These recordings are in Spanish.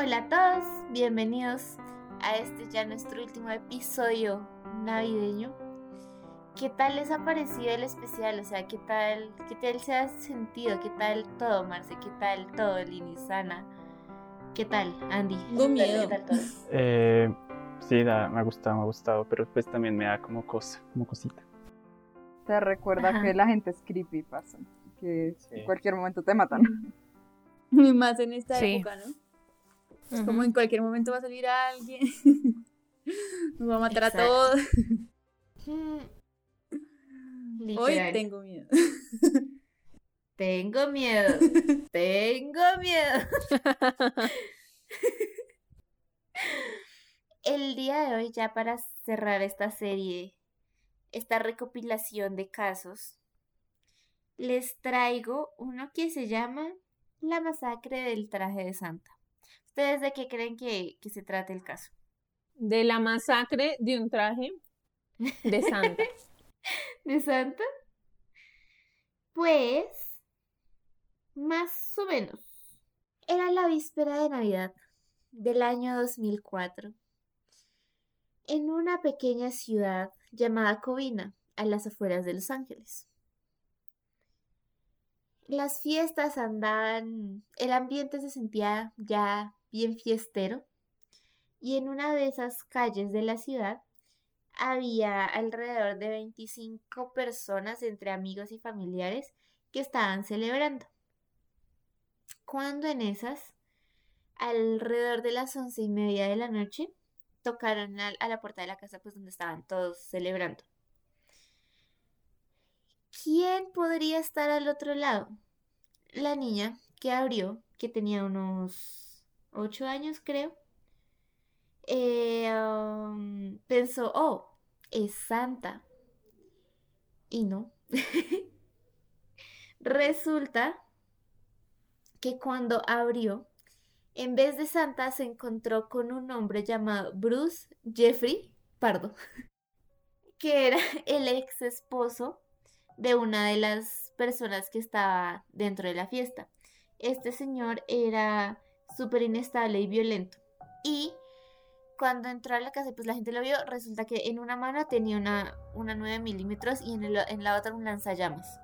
Hola a todos, bienvenidos a este ya nuestro último episodio navideño. ¿Qué tal les ha parecido el especial? O sea, ¿qué tal, qué tal se ha sentido? ¿Qué tal todo, Marce? ¿Qué tal todo, Lini, Sana? ¿Qué tal, Andy? Tengo miedo. ¿Qué tal todo? Eh, sí, da- me ha gustado, me ha gustado, pero pues también me da como cosa, como cosita. Te recuerda Ajá. que la gente es creepy, pasa. Que Sí. en cualquier momento te matan. Y más en esta Sí. época, ¿no? Es como en cualquier momento va a salir alguien. Nos va a matar Exacto. a todos. Mm, Hoy tengo miedo. Tengo miedo. Tengo miedo. El día de hoy, ya para cerrar esta serie, esta recopilación de casos, les traigo uno que se llama La masacre del traje de Santa. ¿Ustedes de qué creen que, que se trata el caso? De la masacre de un traje de Santa. ¿De Santa? Pues, más o menos. Era la víspera de Navidad del año 2004, en una pequeña ciudad llamada Covina, a las afueras de Los Ángeles. Las fiestas andaban, el ambiente se sentía ya bien fiestero, y en una de esas calles de la ciudad había alrededor de 25 personas entre amigos y familiares que estaban celebrando. Cuando en esas, alrededor de las once y media de la noche, tocaron a, la puerta de la casa pues donde estaban todos celebrando. ¿Quién podría estar al otro lado? La niña que abrió, que tenía unos ocho años creo, eh, pensó, oh, es Santa. Y no. Resulta que cuando abrió, en vez de Santa se encontró con un hombre llamado Bruce Jeffrey Pardo, que era el ex esposo de una de las personas que estaba dentro de la fiesta. Este señor era súper inestable y violento. Y cuando entró a la casa, pues la gente lo vio, resulta que en una mano tenía una, una 9 milímetros y en, el- en la otra un lanzallamas.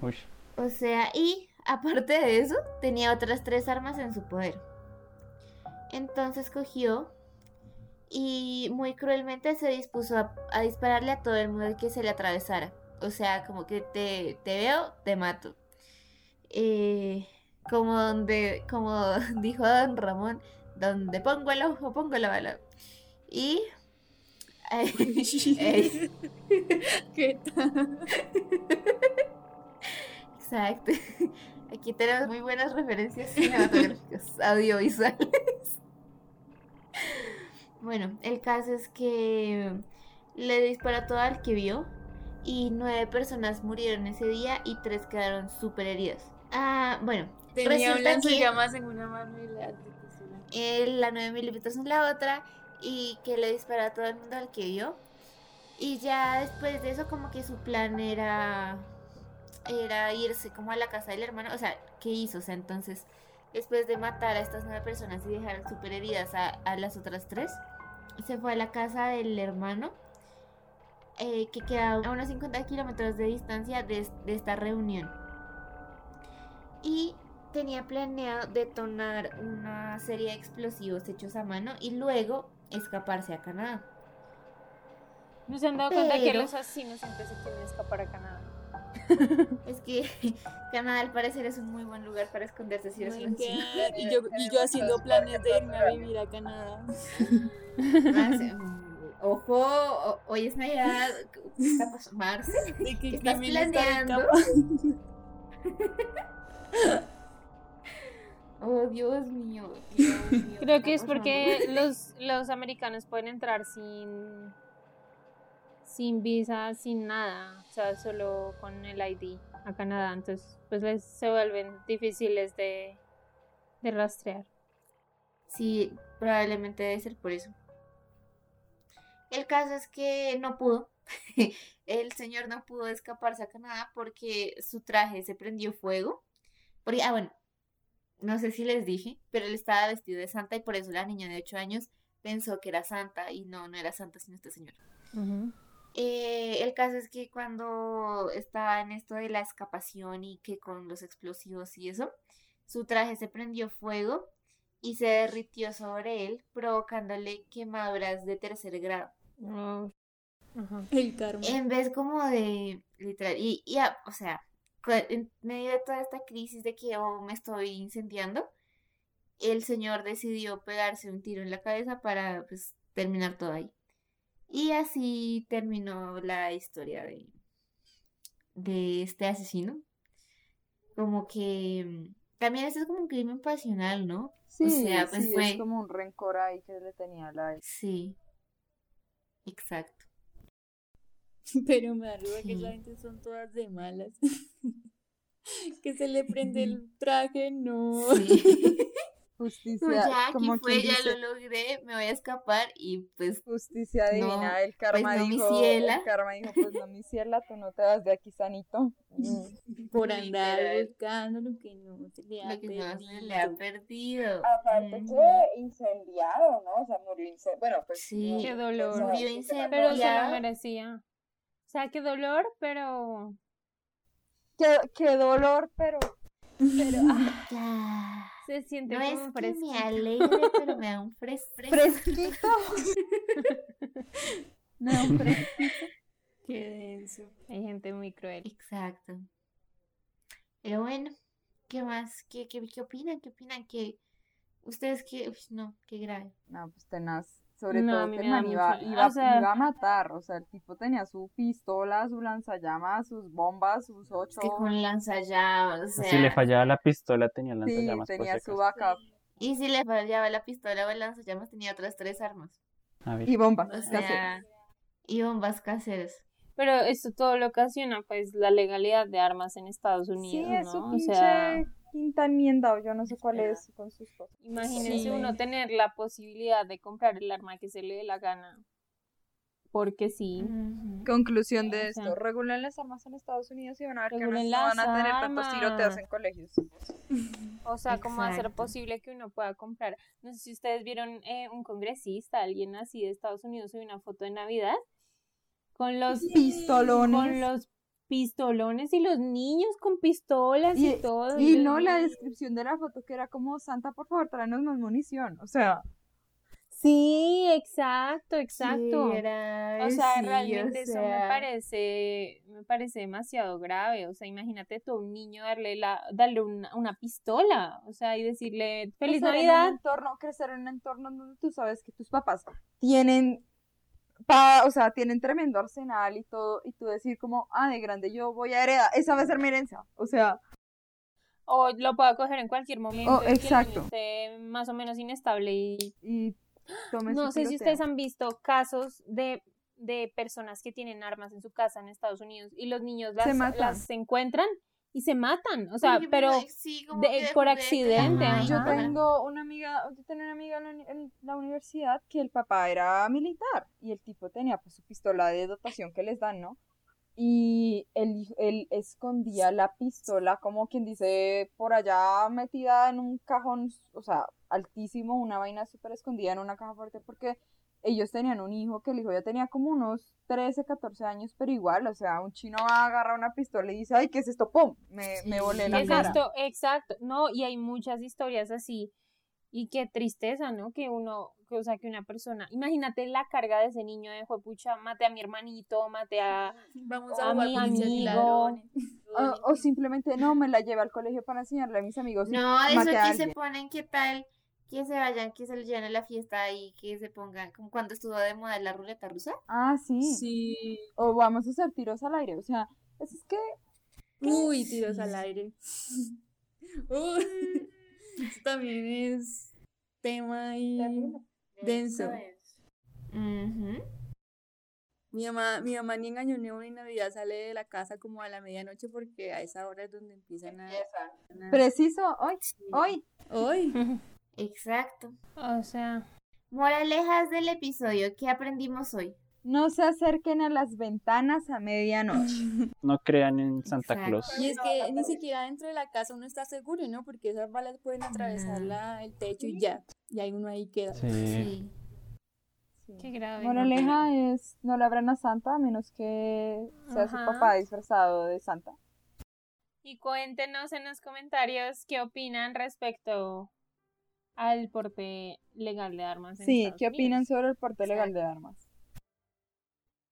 Uy, O sea, y aparte de eso, tenía otras tres armas en su poder. Entonces cogió y muy cruelmente se dispuso a, a dispararle a todo el mundo que se le atravesara. O sea, como que te, te veo, te mato. Eh, como donde, como dijo don Ramón, donde pongo el ojo, pongo la bala. Y... Ey. ¿Qué tal? Exacto. Aquí tenemos muy buenas referencias cinematográficas, audiovisuales. Bueno, el caso es que le disparó todo al que vio y nueve personas murieron ese día y tres quedaron súper heridas. Ah, bueno, Tenía un Resulta que- lanzallamas en una mano y la él la 9 milímetros en la otra y que le disparó a todo el mundo al que vio. Y ya después de eso como que su plan era era irse como a la casa del hermano, o sea, ¿qué hizo? O sea, entonces después de matar a estas nueve personas y dejar súper heridas a, a las otras tres, se fue a la casa del hermano eh, que queda a unos 50 kilómetros de distancia de, de esta reunión. Y tenía planeado detonar una serie de explosivos hechos a mano y luego escaparse a Canadá. ¿No se han dado cuenta que los asesinos siempre se quieren escapar a Canadá? Es que Canadá al parecer es un muy buen lugar para escaparse si eres my un asesino. God. Y yo, y yo haciendo planes de irme a vivir a Canadá. Marce, mm, Ojo, hoy es Navidad. ¿Qué estás planeando? Oh, Dios mío. Dios mío, Creo ¿qué que es porque los, los americanos pueden entrar sin, sin visa, sin nada, o sea, solo con el ID a Canadá, entonces pues les se vuelven difíciles de, de rastrear. Sí, probablemente debe ser por eso. El caso es que no pudo. El señor no pudo escaparse a Canadá porque su traje se prendió fuego. Porque, ah, bueno, no sé si les dije, pero él estaba vestido de santa y por eso la niña de 8 años pensó que era santa y no, no era santa sino este señor. Eh, el caso es que cuando estaba en esto de la escapación y que con los explosivos y eso, su traje se prendió fuego y se derritió sobre él, provocándole quemaduras de tercer grado. Ajá. El karma. En vez como de, literal, y, y a- o sea, en medio de toda esta crisis de que oh, me estoy incendiando, el señor decidió pegarse un tiro en la cabeza para pues terminar todo ahí. Y así terminó la historia de, de este asesino. Como que también esto es como un crimen pasional, ¿no? Sí, sea, pues sí, fue- es como un rencor ahí que le tenía la Sí. Exacto. Pero me da risa que esa gente son todas de malas. que se le prende el traje, no. Sí. justicia, Como ya, aquí como fue, ya dice, lo logré, me voy a escapar y pues justicia divina, No, el karma pues no, mi dijo, ciela. el karma dijo, pues no mi ciela, tú no te vas de aquí sanito. Mm. Por andar buscando lo que no se le ha lo que no se le ha perdido. Aparte Ujú. que incendiado, ¿no? O sea, murió incendiado. Bueno, pues. Sí. Qué dolor. pues, Murió sí, se la- Pero se Ya. lo merecía. O sea, qué dolor, pero Qué, qué dolor, pero Ya. se siente No es como que me alegre, pero me da un fres fresco. fresquito. No, fresquito. Qué denso. Hay gente muy cruel. Exacto. Pero bueno, ¿qué más? ¿Qué, qué, qué opinan? ¿Qué opinan? ¿Qué ustedes qué? Uy, no, qué grave. No, pues tenaz. Sobre No, todo que el man iba, mucho- iba, o sea- iba a matar. O sea, el tipo tenía su pistola, su lanzallamas, sus bombas, sus Es ocho. que con lanzallamas, o sea, Si le fallaba la pistola, tenía lanzallamas tenía su backup y si le fallaba la pistola o el lanzallamas tenía otras tres armas. A ver. y bombas. O caseras. y bombas caseras. Pero esto todo lo ocasiona pues la legalidad de armas en Estados Sí, Unidos, ¿no? O pinche sea, quinta enmienda o yo no sé cuál es con sus cosas. imagínense Sí. uno tener la posibilidad de comprar el arma que se le dé la gana. Porque sí. Conclusión O de esto, sea, regulen las armas en Estados Unidos y van a ver que no, van a tener tantos tiroteos en colegios. O sea, ¿cómo hacer Exacto. posible que uno pueda comprar? No sé si ustedes vieron eh, un congresista, alguien así de Estados Unidos, subió una foto de Navidad con los Pistolones. con los pistolones y los niños con pistolas y, Y- todo. Y no la descripción de la foto que era como Santa, por favor, tráenos más munición. O sea, Sí, exacto, exacto. Era- O sea, sí, realmente o eso me parece, me parece demasiado grave. O sea, imagínate tú a un niño darle la, darle una, una pistola, o sea, y decirle feliz crecer En Navidad. un entorno, crecer en un entorno donde tú sabes que tus papás tienen, pa, o sea, tienen tremendo arsenal y todo, y tú decir como, ah, de grande yo voy a heredar, esa va a ser mi herencia. O sea, O lo pueda coger en cualquier momento. Oh, y que exacto. esté más o menos inestable. Y y tome no sé si ustedes han visto casos de, de personas que tienen armas en su casa en Estados Unidos y los niños las, matan. las encuentran y se matan. O sea, pero sí, de- por juguete, accidente, ajá. Yo tengo una amiga, yo tenía una amiga en la, uni- en la universidad que el papá era militar y el tipo tenía pues su pistola de dotación que les dan, ¿no? Y él, él escondía la pistola como quien dice por allá metida en un cajón, o sea, altísimo, una vaina súper escondida en una caja fuerte porque ellos tenían un hijo que el hijo ya tenía como unos 13, 14 años, pero igual, o sea, un chino va a agarrar una pistola y dice, ay, ¿qué es esto? ¡Pum! Me, me volé la ¿Qué es cara. Exacto, no, y hay muchas historias así. Y qué tristeza, ¿no? Que uno, que, o sea, que una persona, imagínate la carga de ese niño de pucha, mate a mi hermanito, mate a... Vamos a a mi amigo. ladrones. O, o simplemente no, me la llevé al colegio para enseñarle a mis amigos. No, eso a aquí se ponen, ¿qué tal? Que se vayan, que se les lleven a la fiesta y que se pongan, como cuando estuvo de moda la ruleta rusa. Ah, sí. Sí. O vamos a hacer tiros al aire. O sea, eso es que Uy, tiros al aire. Uy, eso también es tema ahí denso. Mi mamá, mi mamá ni en Año Nuevo ni Navidad sale de la casa como a la medianoche porque a esa hora es donde empiezan a... a- preciso, hoy, hoy. Hoy. Exacto. O sea, Moralejas del episodio, ¿qué aprendimos hoy? No se acerquen a las ventanas a medianoche. No crean en Santa Exacto. Claus. Y es que ni siquiera dentro de la casa uno está seguro, ¿no? Porque esas balas pueden atravesar No. la- el techo y ya. Y ahí uno ahí queda. Sí. Sí. Sí. Qué grave. Moraleja es no le abran a Santa a menos que sea su papá disfrazado de Santa. Y cuéntenos en los comentarios qué opinan respecto al porte legal de armas. en Sí, Estados ¿qué opinan Unidos. sobre el porte legal de armas?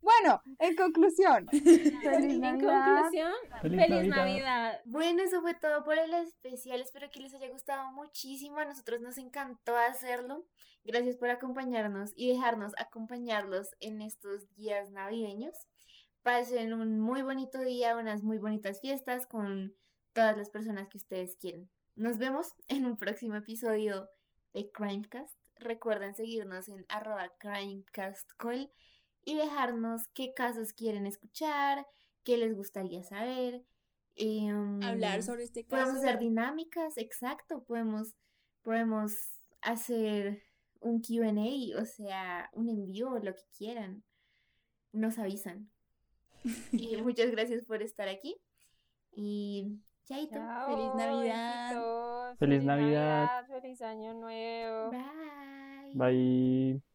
Bueno, en conclusión, feliz En Navidad. conclusión, Feliz feliz Navidad. Navidad. Bueno, eso fue todo por el especial. Espero que les haya gustado muchísimo. A nosotros nos encantó hacerlo. Gracias por acompañarnos y dejarnos acompañarlos en estos días navideños. Pasen un muy bonito día, unas muy bonitas fiestas con todas las personas que ustedes quieren. Nos vemos en un próximo episodio de Crimecast. Recuerden seguirnos en arroba crimecastcall y dejarnos qué casos quieren escuchar, qué les gustaría saber. em, Hablar sobre este Podemos caso. hacer dinámicas, exacto. Podemos, podemos hacer un QA, o sea, un envío, lo que quieran. Nos avisan. Y muchas gracias por estar aquí. Y chaito. Chao, Feliz Navidad. besitos, Feliz Navidad. Feliz Año Nuevo. Bye. Bye.